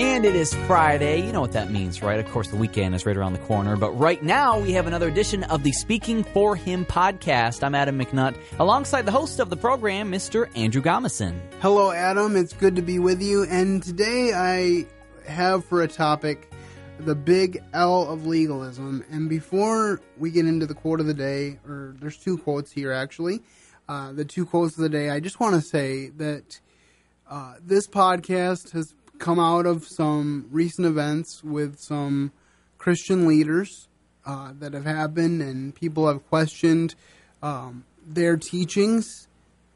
And it is Friday. You know what that means, right? Of course, the weekend is right around the corner. But right now, we have another edition of the Speaking for Him podcast. I'm Adam McNutt, alongside the host of the program, Mr. Andrew Gomison. Hello, Adam. It's good to be with you. And today I have for a topic the big L of legalism. And before we get into the quote of the day, or there's two quotes here actually, uh, the two quotes of the day, I just want to say that uh, this podcast has come out of some recent events with some Christian leaders uh, that have happened, and people have questioned um, their teachings.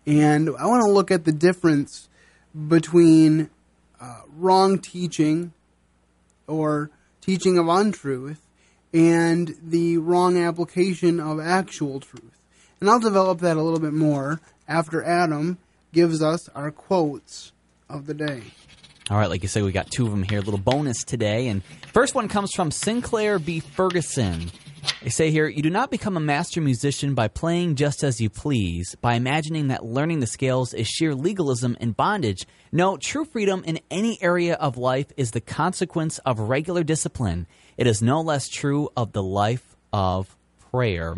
And I want to look at the difference between uh, wrong teaching or teaching of untruth and the wrong application of actual truth. And I'll develop that a little bit more after Adam gives us our quotes of the day. All right, like you said, we got two of them here. A little bonus today. And first one comes from Sinclair B. Ferguson. They say here, you do not become a master musician by playing just as you please, by imagining that learning the scales is sheer legalism and bondage. No, true freedom in any area of life is the consequence of regular discipline. It is no less true of the life of prayer.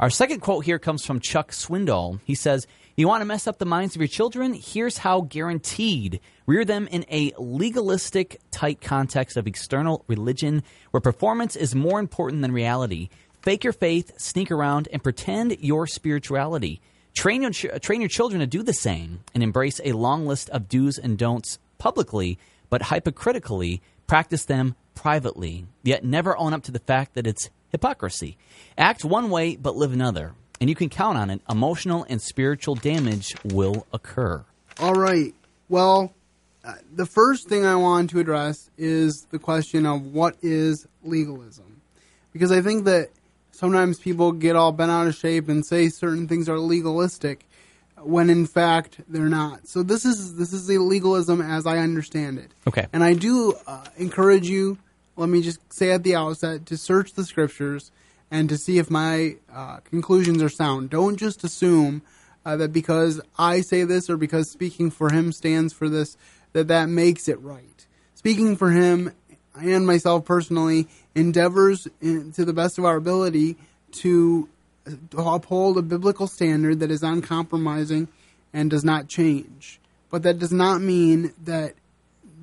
Our second quote here comes from Chuck Swindoll. He says, You want to mess up the minds of your children? Here's how guaranteed. Rear them in a legalistic, tight context of external religion where performance is more important than reality. Fake your faith, sneak around, and pretend your spirituality. Train your, ch- train your children to do the same and embrace a long list of do's and don'ts publicly, but hypocritically practice them privately, yet never own up to the fact that it's hypocrisy. Act one way, but live another. And you can count on it. Emotional and spiritual damage will occur. All right. Well, uh, the first thing I want to address is the question of what is legalism. Because I think that sometimes people get all bent out of shape and say certain things are legalistic when in fact they're not. So this is this is the legalism as I understand it. Okay. And I do uh, encourage you, let me just say at the outset, to search the scriptures and to see if my uh, conclusions are sound. Don't just assume uh, that because I say this or because speaking for him stands for this, that that makes it right. Speaking for him and myself personally endeavors in, to the best of our ability to uphold a biblical standard that is uncompromising and does not change. But that does not mean that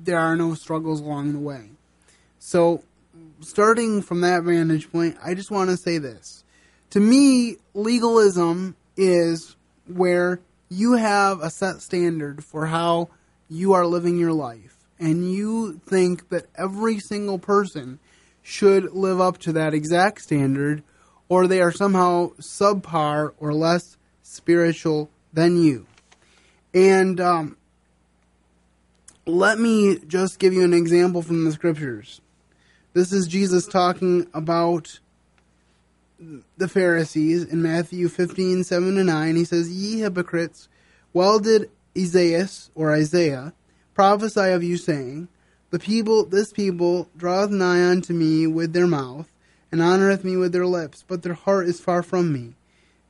there are no struggles along the way. So, starting from that vantage point, I just want to say this. To me, legalism is where you have a set standard for how you are living your life, and you think that every single person should live up to that exact standard, or they are somehow subpar or less spiritual than you. And um, let me just give you an example from the scriptures. This is Jesus talking about the Pharisees in Matthew 15, 7 to 9. He says, Ye hypocrites, well did Isaiah or Isaiah prophesy of you, saying, The people, this people draweth nigh unto me with their mouth, and honoreth me with their lips, but their heart is far from me.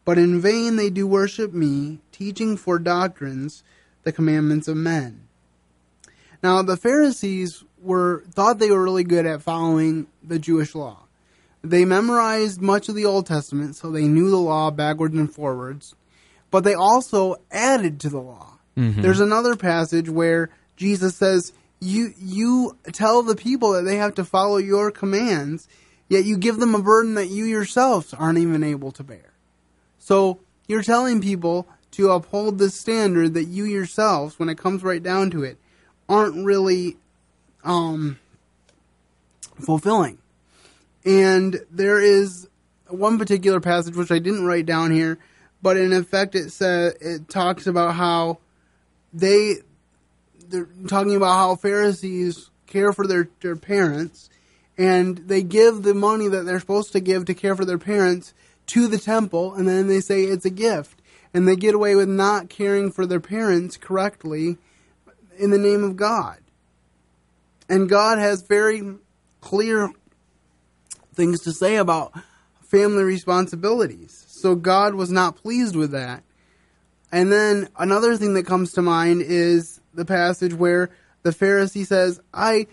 But in vain they do worship me, teaching for doctrines the commandments of men. Now the Pharisees were thought they were really good at following the Jewish law. They memorized much of the Old Testament, so they knew the law backwards and forwards. But they also added to the law. Mm-hmm. There's another passage where Jesus says, "You you tell the people that they have to follow your commands, yet you give them a burden that you yourselves aren't even able to bear." So you're telling people to uphold this standard that you yourselves, when it comes right down to it, aren't really um, fulfilling. And there is one particular passage which I didn't write down here, but in effect it says it talks about how they they're talking about how Pharisees care for their, their parents and they give the money that they're supposed to give to care for their parents to the temple and then they say it's a gift and they get away with not caring for their parents correctly in the name of God. And God has very clear things to say about family responsibilities. So God was not pleased with that. And then another thing that comes to mind is the passage where the Pharisee says, I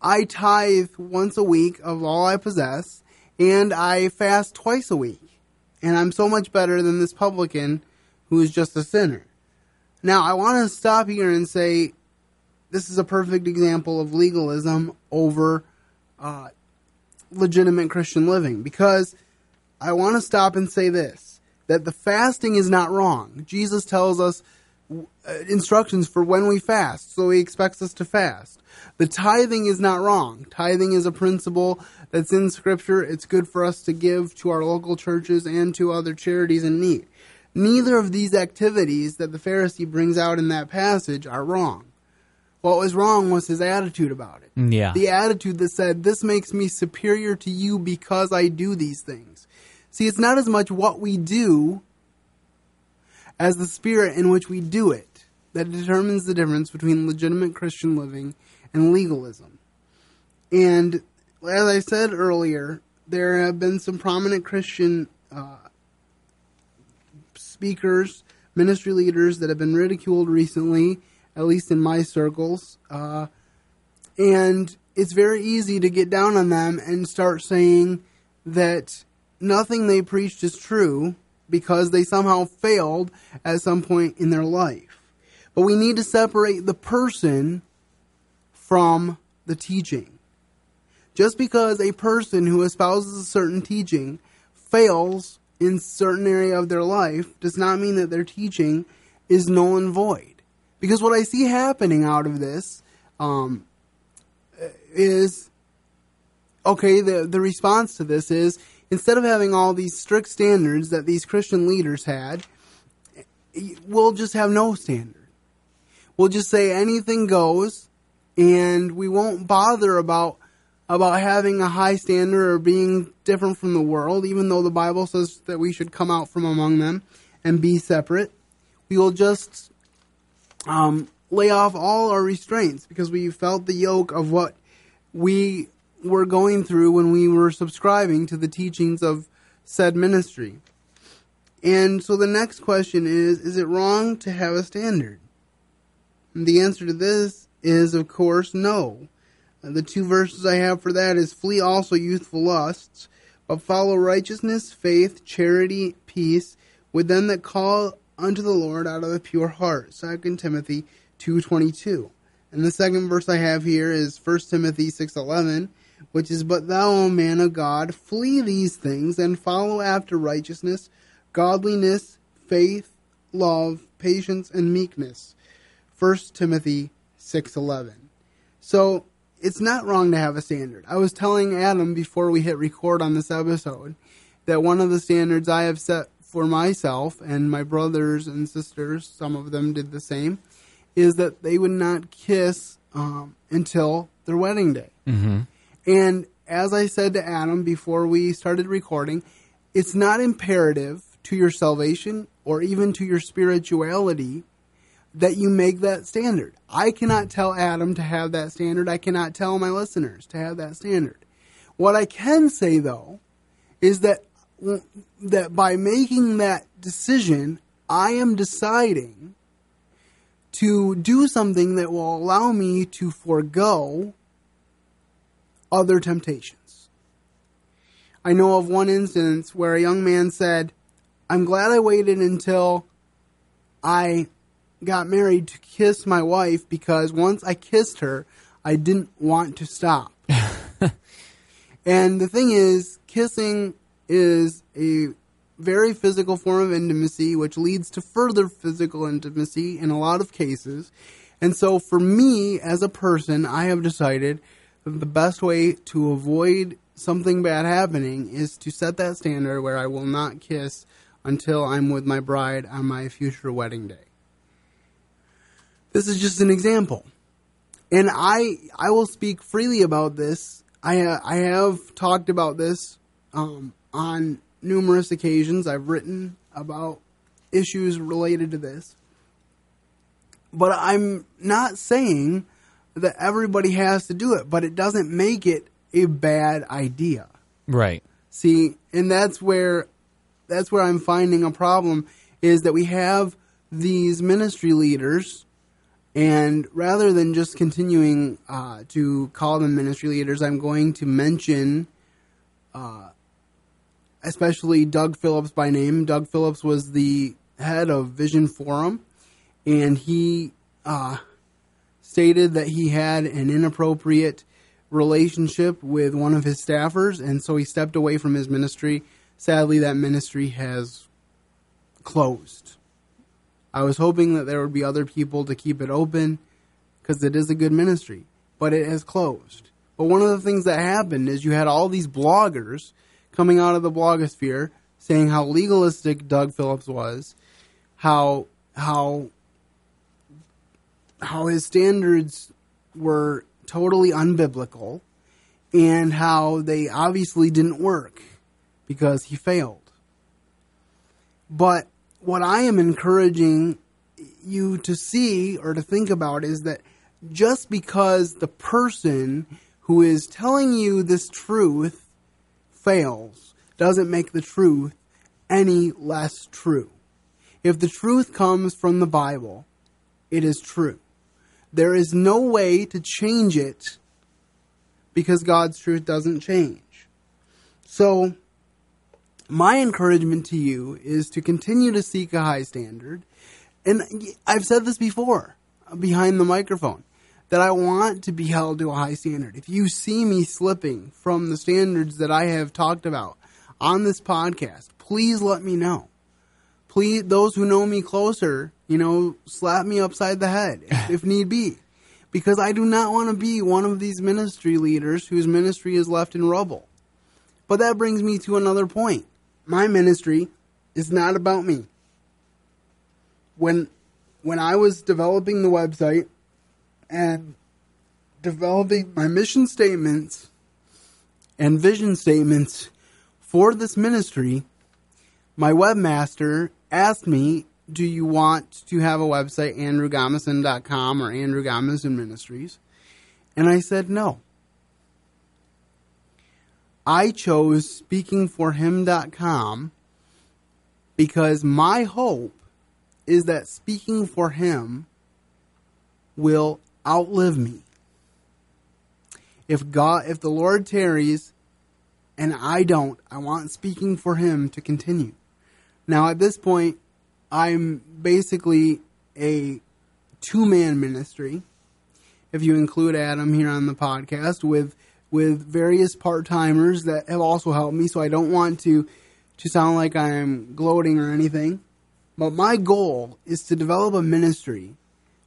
I tithe once a week of all I possess, and I fast twice a week. And I'm so much better than this publican who is just a sinner. Now, I want to stop here and say this is a perfect example of legalism over uh, legitimate Christian living because I want to stop and say this that the fasting is not wrong. Jesus tells us uh, instructions for when we fast, so he expects us to fast. The tithing is not wrong. Tithing is a principle that's in Scripture. It's good for us to give to our local churches and to other charities in need. Neither of these activities that the Pharisee brings out in that passage are wrong. What was wrong was his attitude about it. Yeah. The attitude that said, This makes me superior to you because I do these things. See, it's not as much what we do as the spirit in which we do it that determines the difference between legitimate Christian living and legalism. And as I said earlier, there have been some prominent Christian uh, speakers, ministry leaders that have been ridiculed recently, at least in my circles. Uh, and it's very easy to get down on them and start saying that nothing they preached is true because they somehow failed at some point in their life. But we need to separate the person from the teaching. Just because a person who espouses a certain teaching fails in certain area of their life does not mean that their teaching is null and void. Because what I see happening out of this um, is okay. The the response to this is instead of having all these strict standards that these Christian leaders had, we'll just have no standard. We'll just say anything goes, and we won't bother about about having a high standard or being different from the world, even though the Bible says that we should come out from among them and be separate. We will just um, lay off all our restraints because we felt the yoke of what we were going through when we were subscribing to the teachings of said ministry. And so the next question is Is it wrong to have a standard? And the answer to this is, of course, no. The two verses I have for that is Flee also youthful lusts, but follow righteousness, faith, charity, peace with them that call unto the Lord out of a pure heart. 2 Timothy 2.22. And the second verse I have here is 1 Timothy 6.11, which is, But thou, O man of God, flee these things, and follow after righteousness, godliness, faith, love, patience, and meekness. 1 Timothy 6.11. So, it's not wrong to have a standard. I was telling Adam before we hit record on this episode that one of the standards I have set for myself and my brothers and sisters, some of them did the same, is that they would not kiss um, until their wedding day. Mm-hmm. And as I said to Adam before we started recording, it's not imperative to your salvation or even to your spirituality that you make that standard. I cannot tell Adam to have that standard. I cannot tell my listeners to have that standard. What I can say though is that that by making that decision, I am deciding to do something that will allow me to forego other temptations. I know of one instance where a young man said, I'm glad I waited until I got married to kiss my wife because once I kissed her, I didn't want to stop. and the thing is, kissing is a very physical form of intimacy, which leads to further physical intimacy in a lot of cases. And so, for me as a person, I have decided that the best way to avoid something bad happening is to set that standard where I will not kiss until I'm with my bride on my future wedding day. This is just an example. And I I will speak freely about this. I I have talked about this um, on numerous occasions. I've written about issues related to this. But I'm not saying that everybody has to do it, but it doesn't make it a bad idea. Right. See, and that's where that's where I'm finding a problem is that we have these ministry leaders And rather than just continuing uh, to call them ministry leaders, I'm going to mention, uh, especially Doug Phillips by name. Doug Phillips was the head of Vision Forum, and he uh, stated that he had an inappropriate relationship with one of his staffers, and so he stepped away from his ministry. Sadly, that ministry has closed. I was hoping that there would be other people to keep it open because it is a good ministry, but it has closed. But one of the things that happened is you had all these bloggers coming out of the blogosphere saying how legalistic Doug Phillips was, how how how his standards were totally unbiblical, and how they obviously didn't work because he failed. But what I am encouraging you to see or to think about is that just because the person who is telling you this truth fails doesn't make the truth any less true. If the truth comes from the Bible, it is true. There is no way to change it because God's truth doesn't change. So, my encouragement to you is to continue to seek a high standard. And I've said this before behind the microphone that I want to be held to a high standard. If you see me slipping from the standards that I have talked about on this podcast, please let me know. Please, those who know me closer, you know, slap me upside the head if, if need be. Because I do not want to be one of these ministry leaders whose ministry is left in rubble. But that brings me to another point my ministry is not about me. When when I was developing the website and developing my mission statements and vision statements for this ministry, my webmaster asked me, Do you want to have a website, andrewgomison.com or Andrew Gomison Ministries? And I said no. I chose speakingforhim.com because my hope is that speaking for him will outlive me. If God if the Lord tarries and I don't, I want speaking for him to continue. Now at this point I'm basically a two-man ministry if you include Adam here on the podcast with with various part timers that have also helped me. So I don't want to to sound like I'm gloating or anything. But my goal is to develop a ministry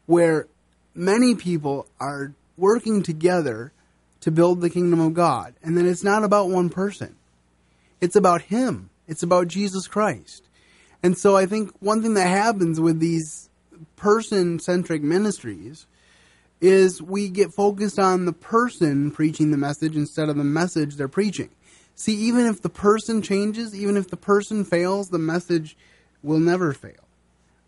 where many people are working together to build the kingdom of God. And then it's not about one person. It's about him. It's about Jesus Christ. And so I think one thing that happens with these person centric ministries is we get focused on the person preaching the message instead of the message they're preaching. See, even if the person changes, even if the person fails, the message will never fail.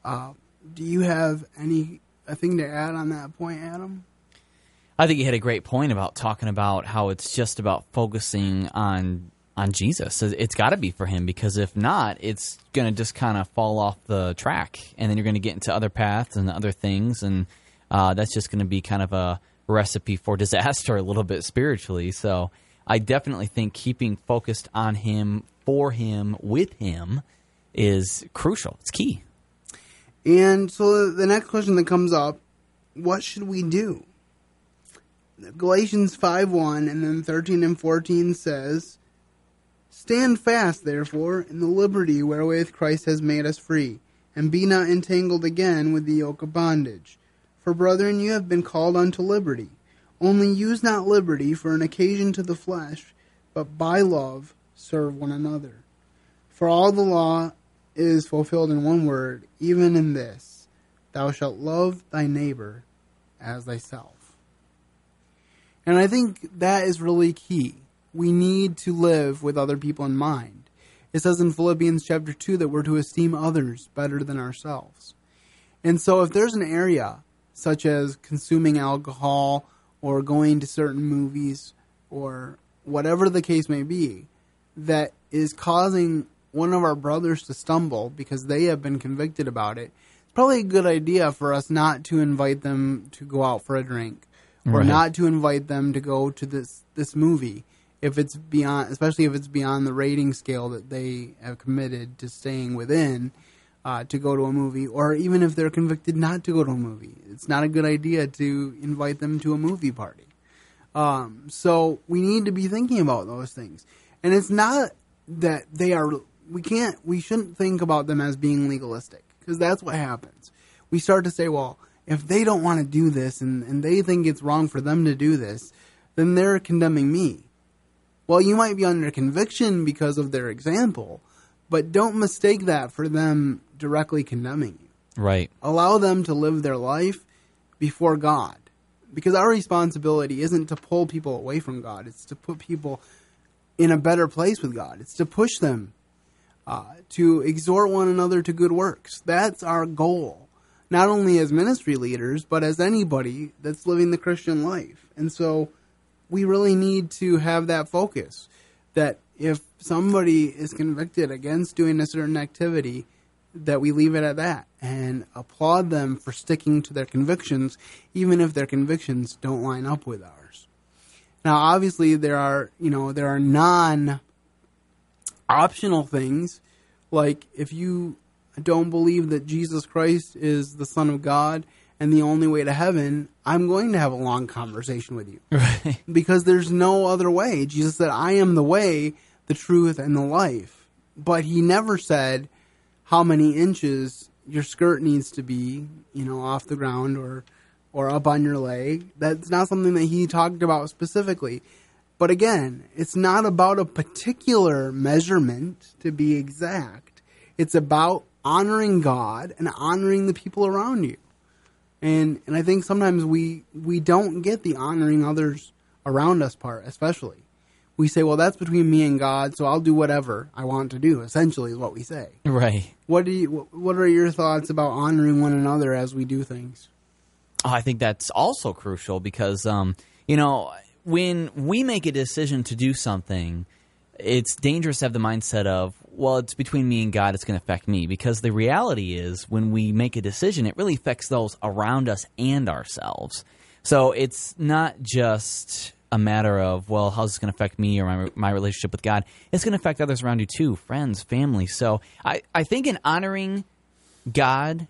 Uh, do you have any a thing to add on that point, Adam? I think you had a great point about talking about how it's just about focusing on on Jesus. It's got to be for him because if not, it's going to just kind of fall off the track, and then you're going to get into other paths and other things, and uh, that's just going to be kind of a recipe for disaster a little bit spiritually. So I definitely think keeping focused on Him, for Him, with Him is crucial. It's key. And so the next question that comes up what should we do? Galatians 5 1 and then 13 and 14 says, Stand fast, therefore, in the liberty wherewith Christ has made us free, and be not entangled again with the yoke of bondage. For, brethren, you have been called unto liberty. Only use not liberty for an occasion to the flesh, but by love serve one another. For all the law is fulfilled in one word, even in this Thou shalt love thy neighbor as thyself. And I think that is really key. We need to live with other people in mind. It says in Philippians chapter 2 that we're to esteem others better than ourselves. And so if there's an area such as consuming alcohol or going to certain movies or whatever the case may be, that is causing one of our brothers to stumble because they have been convicted about it, it's probably a good idea for us not to invite them to go out for a drink or Right. not to invite them to go to this this movie if it's beyond especially if it's beyond the rating scale that they have committed to staying within uh, to go to a movie or even if they're convicted not to go to a movie. It's not a good idea to invite them to a movie party. Um, so we need to be thinking about those things. And it's not that they are we can't we shouldn't think about them as being legalistic because that's what happens we start to say well if they don't want to do this and, and they think it's wrong for them to do this then they're condemning me well you might be under conviction because of their example but don't mistake that for them directly condemning you Right. allow them to live their life before God. Because our responsibility isn't to pull people away from God, it's to put people in a better place with God. It's to push them uh, to exhort one another to good works. That's our goal, not only as ministry leaders, but as anybody that's living the Christian life. And so we really need to have that focus that if somebody is convicted against doing a certain activity, that we leave it at that and applaud them for sticking to their convictions, even if their convictions don't line up with ours. Now, obviously, there are you know there are non optional things like if you don't believe that Jesus Christ is the Son of God and the only way to heaven, I'm going to have a long conversation with you Right. because there's no other way. Jesus said, I am the way, the truth, and the life. But he never said how many inches your skirt needs to be, you know, off the ground or or up on your leg. That's not something that he talked about specifically. But again, it's not about a particular measurement to be exact. It's about honoring God and honoring the people around you. And and I think sometimes we we don't get the honoring others around us part, especially. We say, well, that's between me and God, so I'll do whatever I want to do. Essentially, is what we say. Right. What do you? What are your thoughts about honoring one another as we do things? Oh, I think that's also crucial because, um, you know, when we make a decision to do something, it's dangerous to have the mindset of, well, it's between me and God, it's going to affect me. Because the reality is, when we make a decision, it really affects those around us and ourselves. So it's not just a matter of, well, how's this going to affect me or my, my relationship with God? It's going to affect others around you too, friends, family. So I, I think in honoring God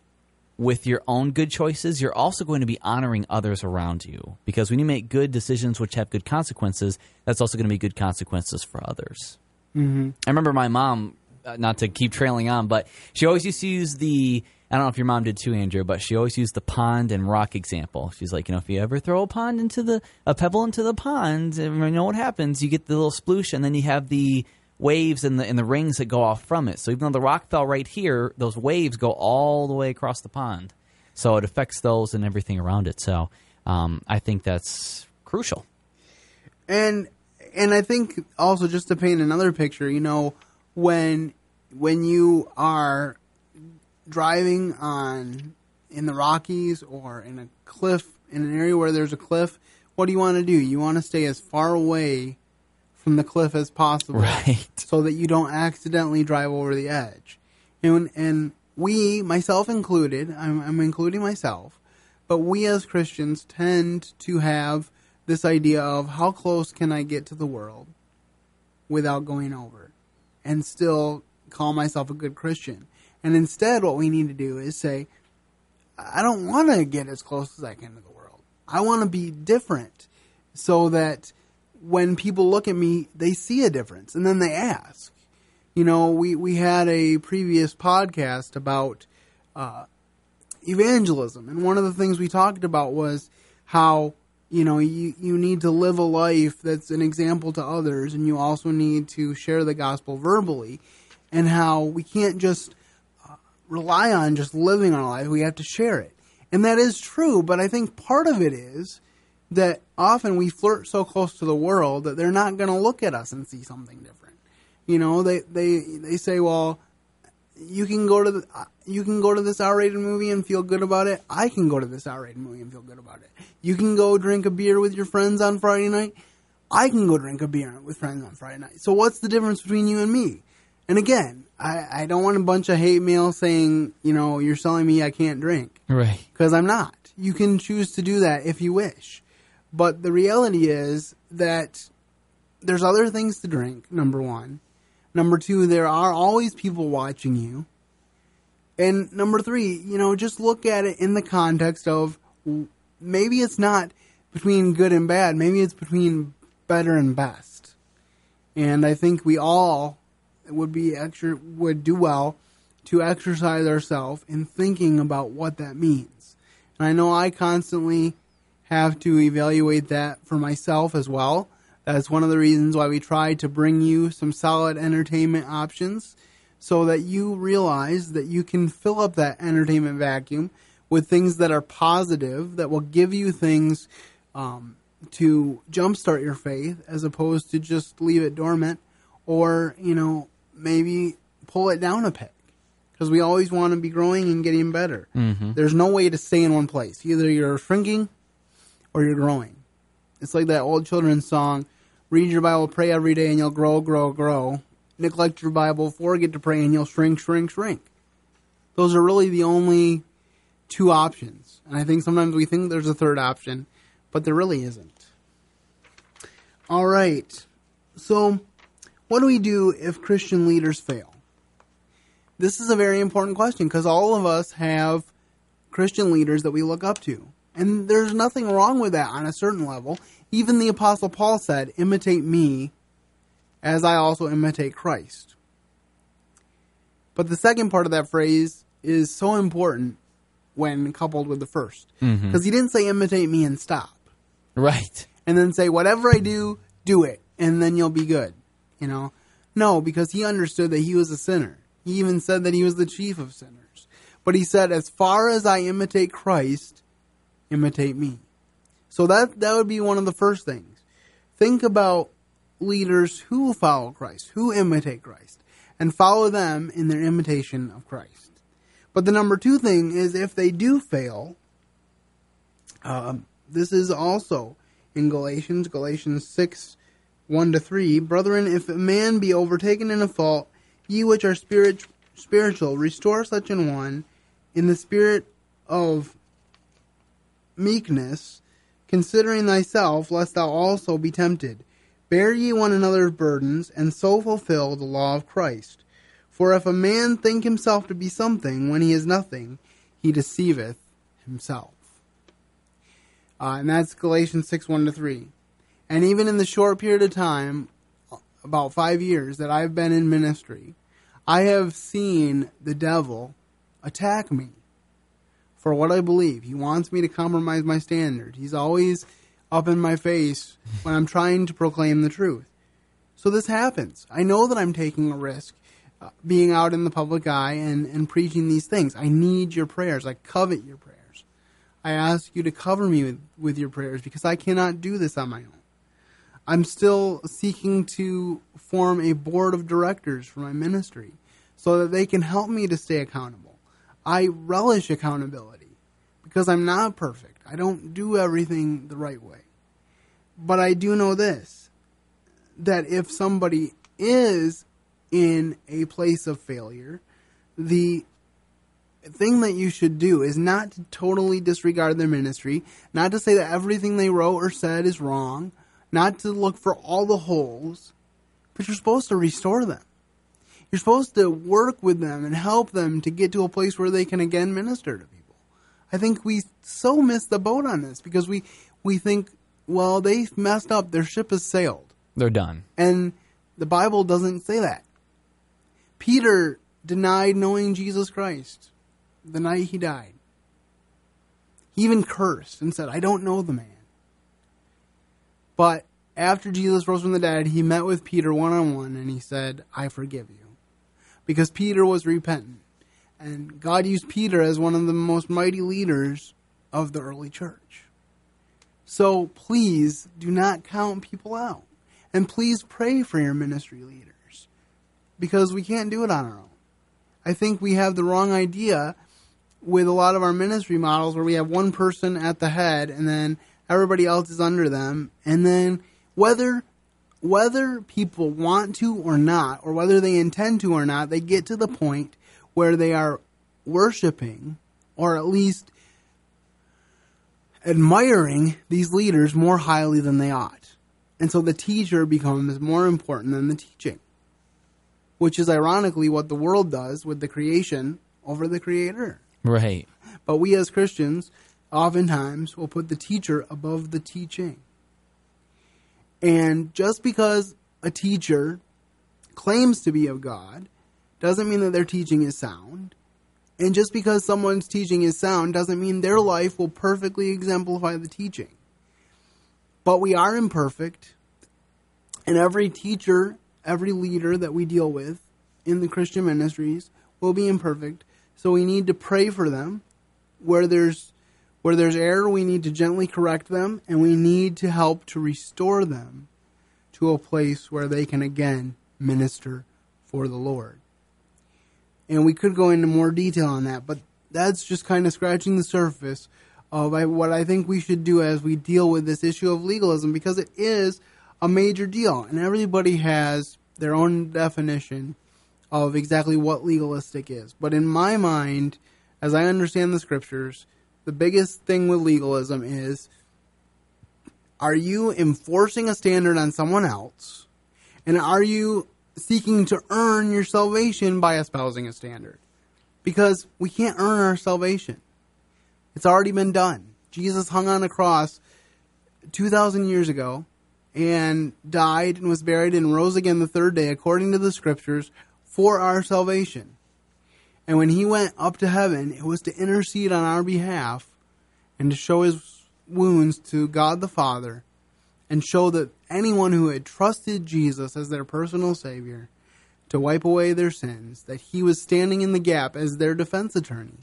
with your own good choices, you're also going to be honoring others around you. Because when you make good decisions which have good consequences, that's also going to be good consequences for others. Mm-hmm. I remember my mom, uh, not to keep trailing on, but she always used to use the. I don't know if your mom did too, Andrew, but she always used the pond and rock example. She's like, you know, if you ever throw a pond into the a pebble into the pond, and you know what happens? You get the little sploosh, and then you have the waves and the and the rings that go off from it. So even though the rock fell right here, those waves go all the way across the pond. So it affects those and everything around it. So um, I think that's crucial. and and I think also just to paint another picture, you know, when when you are driving on in the Rockies or in a cliff in an area where there's a cliff, what do you want to do? You want to stay as far away from the cliff as possible, Right. So that you don't accidentally drive over the edge. And and we, myself included, I'm, I'm including myself, but we as Christians tend to have this idea of how close can I get to the world without going over and still call myself a good Christian. And instead, what we need to do is say, I don't want to get as close as I can to the world. I want to be different so that when people look at me, they see a difference and then they ask. You know, we, we had a previous podcast about uh, evangelism, and one of the things we talked about was how you know you, you need to live a life that's an example to others, and you also need to share the gospel verbally, and how we can't just uh, rely on just living our life; we have to share it, and that is true. But I think part of it is that often we flirt so close to the world that they're not going to look at us and see something different. You know, they they they say, well, you can go to the, you can go to this R-rated movie and feel good about it. I can go to this R-rated movie and feel good about it. You can go drink a beer with your friends on Friday night. I can go drink a beer with friends on Friday night. So what's the difference between you and me? And again, I, I don't want a bunch of hate mail saying, you know, you're selling me I can't drink. Right. Because I'm not. You can choose to do that if you wish. But the reality is that there's other things to drink, number one. Number two, there are always people watching you. And number three, you know, just look at it in the context of maybe it's not between good and bad, maybe it's between better and best. And I think we all would be extra would do well to exercise ourselves in thinking about what that means. And I know I constantly have to evaluate that for myself as well. That's one of the reasons why we try to bring you some solid entertainment options so that you realize that you can fill up that entertainment vacuum with things that are positive, that will give you things um, to jumpstart your faith as opposed to just leave it dormant or, you know, maybe pull it down a peg because we always want to be growing and getting better. Mm-hmm. There's no way to stay in one place. Either you're shrinking or you're growing. It's like that old children's song read your Bible, pray every day, and you'll grow, grow, grow. Neglect your Bible, forget to pray, and you'll shrink, shrink, shrink. Those are really the only two options. And I think sometimes we think there's a third option, but there really isn't. All right. So, what do we do if Christian leaders fail? This is a very important question because all of us have Christian leaders that we look up to. And there's nothing wrong with that on a certain level. Even the Apostle Paul said, Imitate me as I also imitate Christ. But the second part of that phrase is so important when coupled with the first. Because Mm-hmm. he didn't say, Imitate me and stop. Right. And then say, Whatever I do, do it, and then you'll be good. You know? No, because he understood that he was a sinner. He even said that he was the chief of sinners. But he said, As far as I imitate Christ, imitate me. So that that would be one of the first things. Think about leaders who follow Christ, who imitate Christ, and follow them in their imitation of Christ. But the number two thing is if they do fail, um, this is also in Galatians, Galatians 6, 1 to 3. Brethren, if a man be overtaken in a fault, ye which are spirit, spiritual, restore such an one in the spirit of meekness, considering thyself, lest thou also be tempted. Bear ye one another's burdens, and so fulfill the law of Christ. For if a man think himself to be something when he is nothing, he deceiveth himself. Uh, and that's Galatians 6 1 to 3. And even in the short period of time, about five years that I've been in ministry, I have seen the devil attack me for what I believe. He wants me to compromise my standard. He's always up in my face when I'm trying to proclaim the truth. So this happens. I know that I'm taking a risk uh, being out in the public eye and, and preaching these things. I need your prayers. I covet your prayers. I ask you to cover me with, with your prayers because I cannot do this on my own. I'm still seeking to form a board of directors for my ministry so that they can help me to stay accountable. I relish accountability because I'm not perfect. I don't do everything the right way. But I do know this that if somebody is in a place of failure, the thing that you should do is not to totally disregard their ministry, not to say that everything they wrote or said is wrong, not to look for all the holes, but you're supposed to restore them. You're supposed to work with them and help them to get to a place where they can again minister to people. I think we so miss the boat on this because we we think, well, they messed up, their ship has sailed. They're done. And the Bible doesn't say that. Peter denied knowing Jesus Christ the night he died. He even cursed and said, I don't know the man. But after Jesus rose from the dead, he met with Peter one on one and he said, I forgive you. Because Peter was repentant. And God used Peter as one of the most mighty leaders of the early church. So please do not count people out. And please pray for your ministry leaders. Because we can't do it on our own. I think we have the wrong idea with a lot of our ministry models where we have one person at the head and then everybody else is under them. And then whether whether people want to or not, or whether they intend to or not, they get to the point where they are worshiping or at least admiring these leaders more highly than they ought. And so the teacher becomes more important than the teaching, which is ironically what the world does with the creation over the creator. Right. But we as Christians oftentimes will put the teacher above the teaching. And just because a teacher claims to be of God doesn't mean that their teaching is sound. And just because someone's teaching is sound doesn't mean their life will perfectly exemplify the teaching. But we are imperfect, and every teacher, every leader that we deal with in the Christian ministries will be imperfect. So we need to pray for them. Where there's where there's error, we need to gently correct them, and we need to help to restore them to a place where they can again minister for the Lord. And we could go into more detail on that, but that's just kind of scratching the surface of uh, what I think we should do as we deal with this issue of legalism because it is a major deal, and everybody has their own definition of exactly what legalistic is. But in my mind, as I understand the scriptures, the biggest thing with legalism is are you enforcing a standard on someone else? And are you seeking to earn your salvation by espousing a standard? Because we can't earn our salvation. It's already been done. Jesus hung on a cross 2,000 years ago and died and was buried and rose again the third day, according to the scriptures, for our salvation. And when he went up to heaven, it was to intercede on our behalf and to show his wounds to God the Father and show that anyone who had trusted Jesus as their personal Savior to wipe away their sins, that he was standing in the gap as their defense attorney.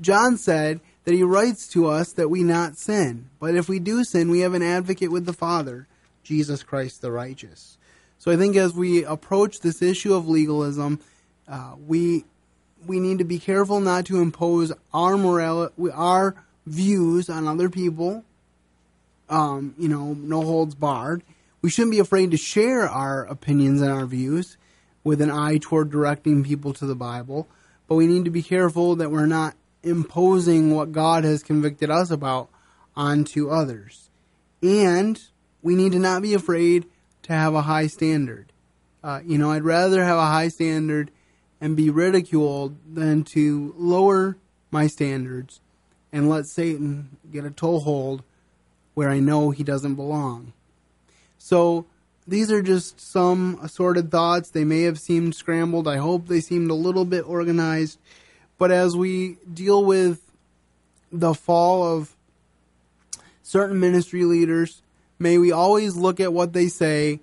John said that he writes to us that we not sin, but if we do sin, we have an advocate with the Father, Jesus Christ the righteous. So I think as we approach this issue of legalism, uh, we we need to be careful not to impose our morality, our views on other people. Um, you know, no holds barred. We shouldn't be afraid to share our opinions and our views with an eye toward directing people to the Bible. But we need to be careful that we're not imposing what God has convicted us about onto others. And we need to not be afraid to have a high standard. Uh, you know, I'd rather have a high standard and be ridiculed than to lower my standards and let Satan get a toehold where I know he doesn't belong. So these are just some assorted thoughts. They may have seemed scrambled. I hope they seemed a little bit organized. But as we deal with the fall of certain ministry leaders, may we always look at what they say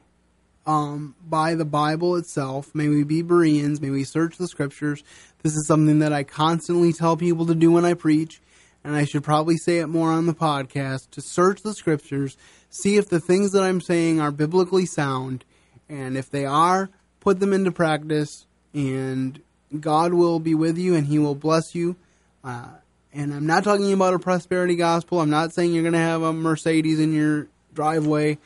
um, by the Bible itself. May we be Bereans. May we search the scriptures. This is something that I constantly tell people to do when I preach, and I should probably say it more on the podcast to search the scriptures, see if the things that I'm saying are biblically sound, and if they are, put them into practice, and God will be with you and He will bless you. Uh, and I'm not talking about a prosperity gospel. I'm not saying you're going to have a Mercedes in your driveway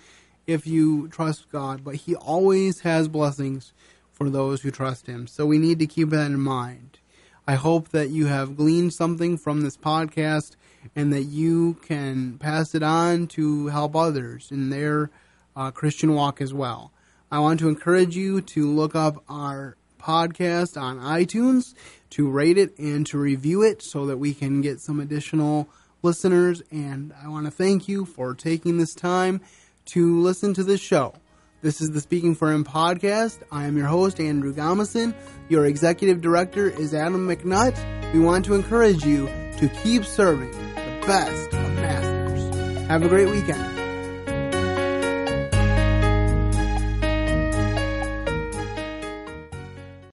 if you trust God, but He always has blessings for those who trust Him. So we need to keep that in mind. I hope that you have gleaned something from this podcast and that you can pass it on to help others in their uh, Christian walk as well. I want to encourage you to look up our podcast on iTunes, to rate it and to review it so that we can get some additional listeners. And I want to thank you for taking this time to listen to this show. This is the Speaking for Him podcast. I am your host, Andrew Gomison. Your executive director is Adam McNutt. We want to encourage you to keep serving the best of masters. Have a great weekend.